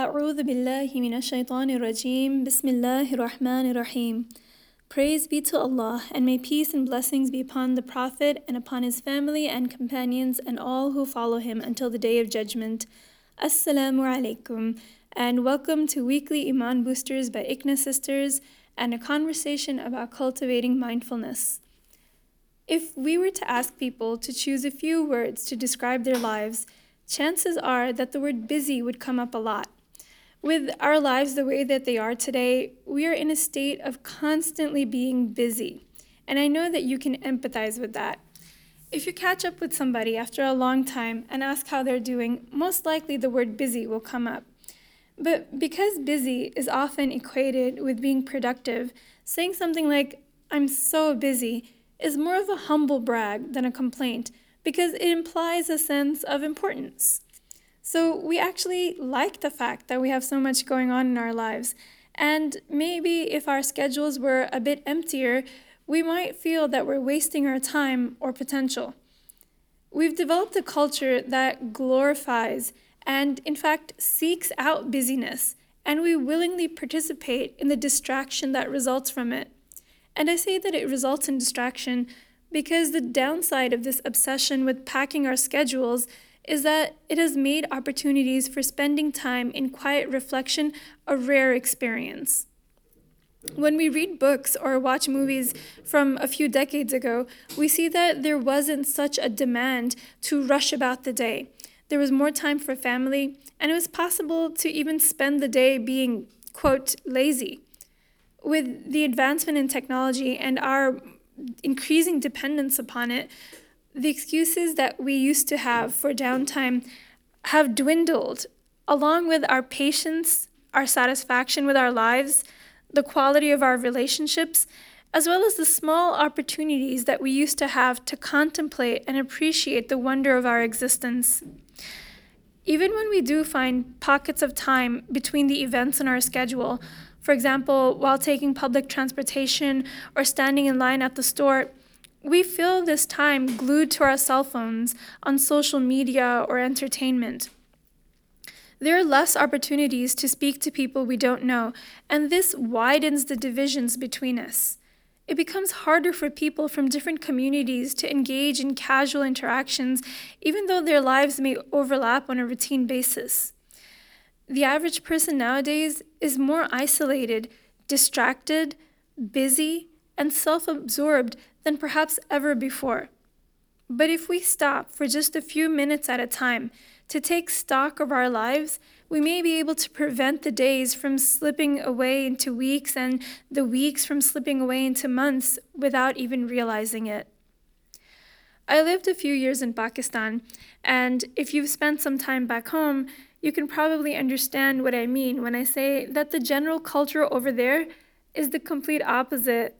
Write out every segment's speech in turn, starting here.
أعوذ بالله من الشيطان الرجيم Praise be to Allah, and may peace and blessings be upon the Prophet and upon his family and companions and all who follow him until the day of judgment. Assalamu alaikum, and welcome to weekly Iman Boosters by ICNA Sisters and a conversation about cultivating mindfulness. If we were to ask people to choose a few words to describe their lives, chances are that the word busy would come up a lot. With our lives the way that they are today, we are in a state of constantly being busy. And I know that you can empathize with that. If you catch up with somebody after a long time and ask how they're doing, most likely the word busy will come up. But because busy is often equated with being productive, saying something like, I'm so busy, is more of a humble brag than a complaint because it implies a sense of importance. So we actually like the fact that we have so much going on in our lives. And maybe if our schedules were a bit emptier, we might feel that we're wasting our time or potential. We've developed a culture that glorifies and, in fact, seeks out busyness, and we willingly participate in the distraction that results from it. And I say that it results in distraction because the downside of this obsession with packing our schedules is that it has made opportunities for spending time in quiet reflection a rare experience. When we read books or watch movies from a few decades ago, we see that there wasn't such a demand to rush about the day. There was more time for family, and it was possible to even spend the day being, quote, lazy. With the advancement in technology and our increasing dependence upon it, the excuses that we used to have for downtime have dwindled, along with our patience, our satisfaction with our lives, the quality of our relationships, as well as the small opportunities that we used to have to contemplate and appreciate the wonder of our existence. Even when we do find pockets of time between the events in our schedule, for example, while taking public transportation or standing in line at the store, we fill this time glued to our cell phones, on social media, or entertainment. There are less opportunities to speak to people we don't know, and this widens the divisions between us. It becomes harder for people from different communities to engage in casual interactions, even though their lives may overlap on a routine basis. The average person nowadays is more isolated, distracted, busy, and self absorbed than perhaps ever before. But if we stop for just a few minutes at a time to take stock of our lives, we may be able to prevent the days from slipping away into weeks and the weeks from slipping away into months without even realizing it. I lived a few years in Pakistan, and if you've spent some time back home, you can probably understand what I mean when I say that the general culture over there is the complete opposite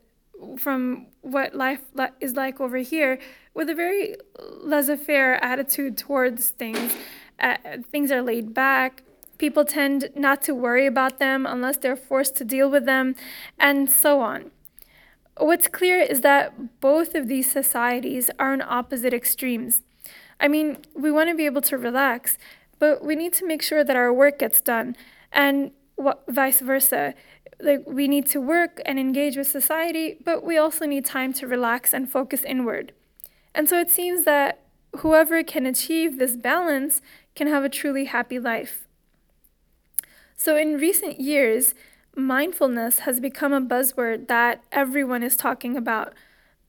from what life is like over here with a very laissez-faire attitude towards things. Uh, things are laid back. People tend not to worry about them unless they're forced to deal with them, and so on. What's clear is that both of these societies are on opposite extremes. I mean, we want to be able to relax, but we need to make sure that our work gets done, and vice versa like we need to work and engage with society, but we also need time to relax and focus inward. And so it seems that whoever can achieve this balance can have a truly happy life. So in recent years, mindfulness has become a buzzword that everyone is talking about.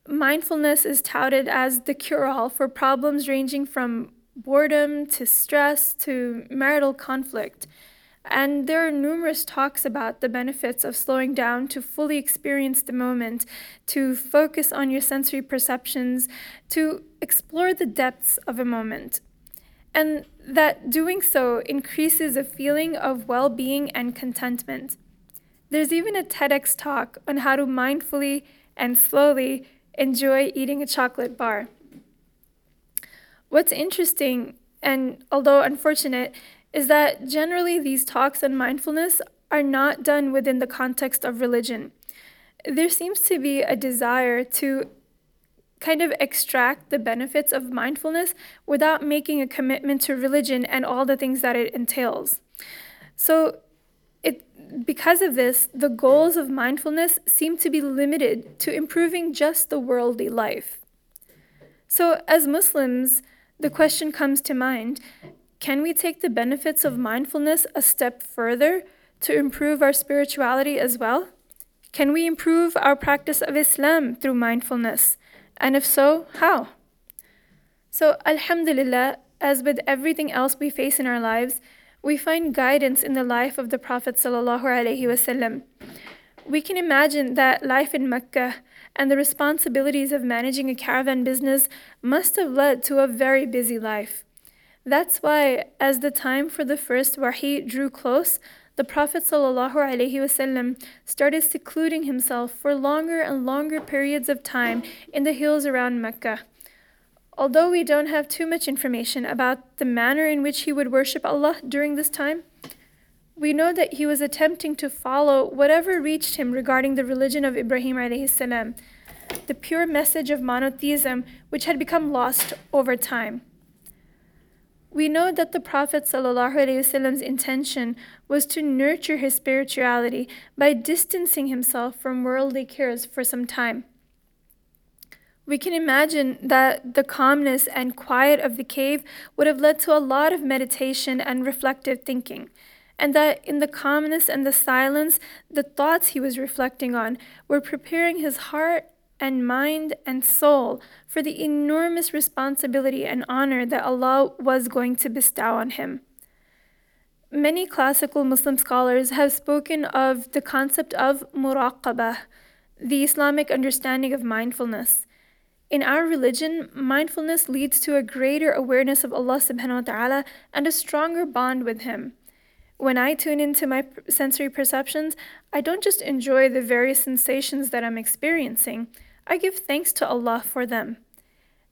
Mindfulness is touted as the cure all for problems ranging from boredom to stress to marital conflict. And there are numerous talks about the benefits of slowing down to fully experience the moment, to focus on your sensory perceptions, to explore the depths of a moment. And that doing so increases a feeling of well being and contentment. There's even a TEDx talk on how to mindfully and slowly enjoy eating a chocolate bar. What's interesting, and although unfortunate, is that generally these talks on mindfulness are not done within the context of religion. There seems to be a desire to kind of extract the benefits of mindfulness without making a commitment to religion and all the things that it entails. So, it, because of this, the goals of mindfulness seem to be limited to improving just the worldly life. So, as Muslims, the question comes to mind can we take the benefits of mindfulness a step further to improve our spirituality as well? Can we improve our practice of Islam through mindfulness? And if so, how? So, Alhamdulillah, as with everything else we face in our lives, we find guidance in the life of the Prophet. ﷺ. We can imagine that life in Mecca and the responsibilities of managing a caravan business must have led to a very busy life. That's why, as the time for the first wahi drew close, the Prophet ﷺ started secluding himself for longer and longer periods of time in the hills around Mecca. Although we don't have too much information about the manner in which he would worship Allah during this time, we know that he was attempting to follow whatever reached him regarding the religion of Ibrahim salam, the pure message of monotheism which had become lost over time. We know that the Prophet ﷺ's intention was to nurture his spirituality by distancing himself from worldly cares for some time. We can imagine that the calmness and quiet of the cave would have led to a lot of meditation and reflective thinking, and that in the calmness and the silence, the thoughts he was reflecting on were preparing his heart and mind and soul for the enormous responsibility and honor that Allah was going to bestow on him. Many classical Muslim scholars have spoken of the concept of muraqabah, the Islamic understanding of mindfulness. In our religion, mindfulness leads to a greater awareness of Allah subhanahu wa ta'ala and a stronger bond with Him. When I tune into my sensory perceptions, I don't just enjoy the various sensations that I'm experiencing, I give thanks to Allah for them.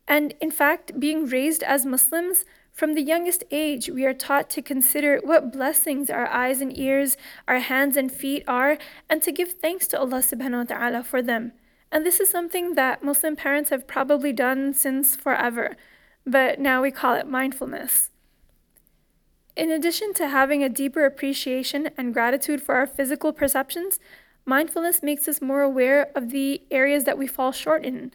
And in fact, being raised as Muslims, from the youngest age, we are taught to consider what blessings our eyes and ears, our hands and feet are, and to give thanks to Allah subhanahu wa ta'ala for them. And this is something that Muslim parents have probably done since forever, but now we call it mindfulness. In addition to having a deeper appreciation and gratitude for our physical perceptions, mindfulness makes us more aware of the areas that we fall short in.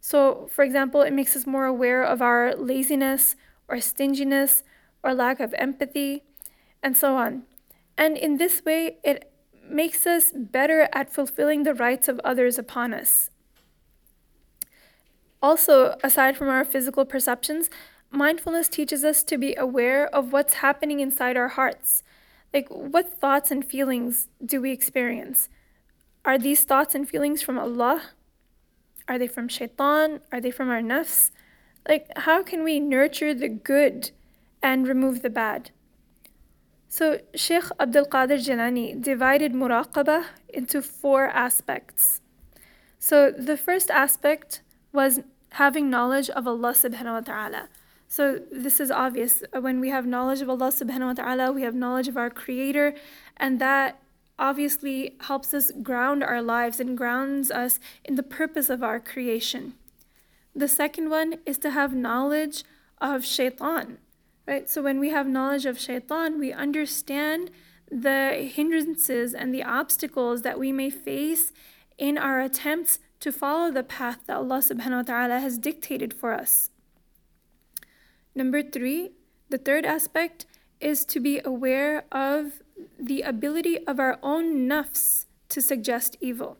So, for example, it makes us more aware of our laziness or stinginess or lack of empathy, and so on. And in this way, it makes us better at fulfilling the rights of others upon us. Also, aside from our physical perceptions, mindfulness teaches us to be aware of what's happening inside our hearts. Like, what thoughts and feelings do we experience? Are these thoughts and feelings from Allah? Are they from shaitan? Are they from our nafs? Like, how can we nurture the good and remove the bad? So, Sheikh Abdul Qadir Jilani divided muraqabah into four aspects. So, the first aspect was having knowledge of Allah subhanahu wa ta'ala. So, this is obvious. When we have knowledge of Allah subhanahu wa ta'ala, we have knowledge of our Creator, and that obviously helps us ground our lives and grounds us in the purpose of our creation. The second one is to have knowledge of shaitan right? So when we have knowledge of shaitan, we understand the hindrances and the obstacles that we may face in our attempts to follow the path that Allah subhanahu wa ta'ala has dictated for us. Number three, the third aspect is to be aware of the ability of our own nafs to suggest evil.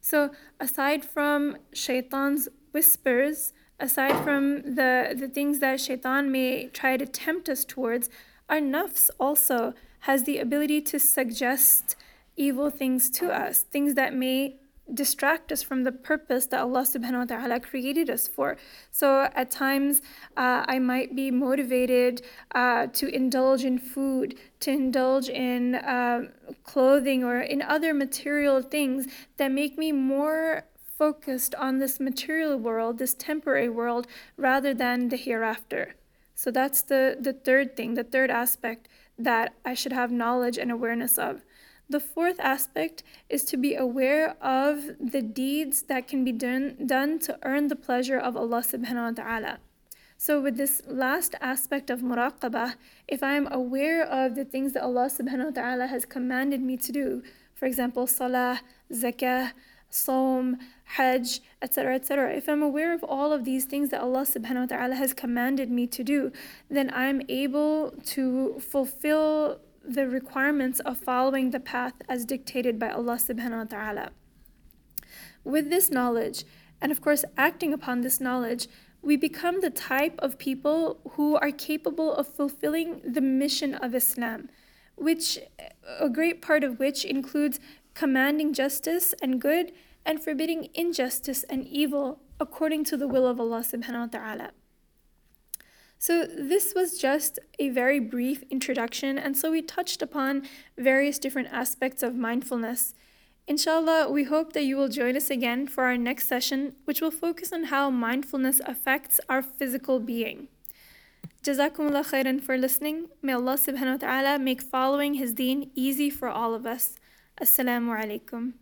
So, aside from shaitan's whispers, aside from the, the things that shaitan may try to tempt us towards, our nafs also has the ability to suggest evil things to us, things that may distract us from the purpose that Allah subhanahu wa ta'ala created us for. So at times uh, I might be motivated uh, to indulge in food, to indulge in uh, clothing, or in other material things that make me more focused on this material world, this temporary world, rather than the hereafter. So that's the, the third thing, the third aspect that I should have knowledge and awareness of. The fourth aspect is to be aware of the deeds that can be done, done to earn the pleasure of Allah subhanahu wa ta'ala. So, with this last aspect of muraqabah, if I'm aware of the things that Allah subhanahu wa ta'ala has commanded me to do, for example, salah, zakah, Saum, Hajj, etc., etc. If I'm aware of all of these things that Allah subhanahu wa ta'ala has commanded me to do, then I'm able to fulfill the requirements of following the path as dictated by Allah subhanahu wa ta'ala. With this knowledge, and of course acting upon this knowledge, we become the type of people who are capable of fulfilling the mission of Islam, which a great part of which includes commanding justice and good and forbidding injustice and evil according to the will of Allah subhanahu wa ta'ala. So, this was just a very brief introduction, and so we touched upon various different aspects of mindfulness. Inshallah, we hope that you will join us again for our next session, which will focus on how mindfulness affects our physical being. Jazakumullah khairan for listening. May Allah subhanahu wa ta'ala make following His deen easy for all of us. Assalamu alaikum.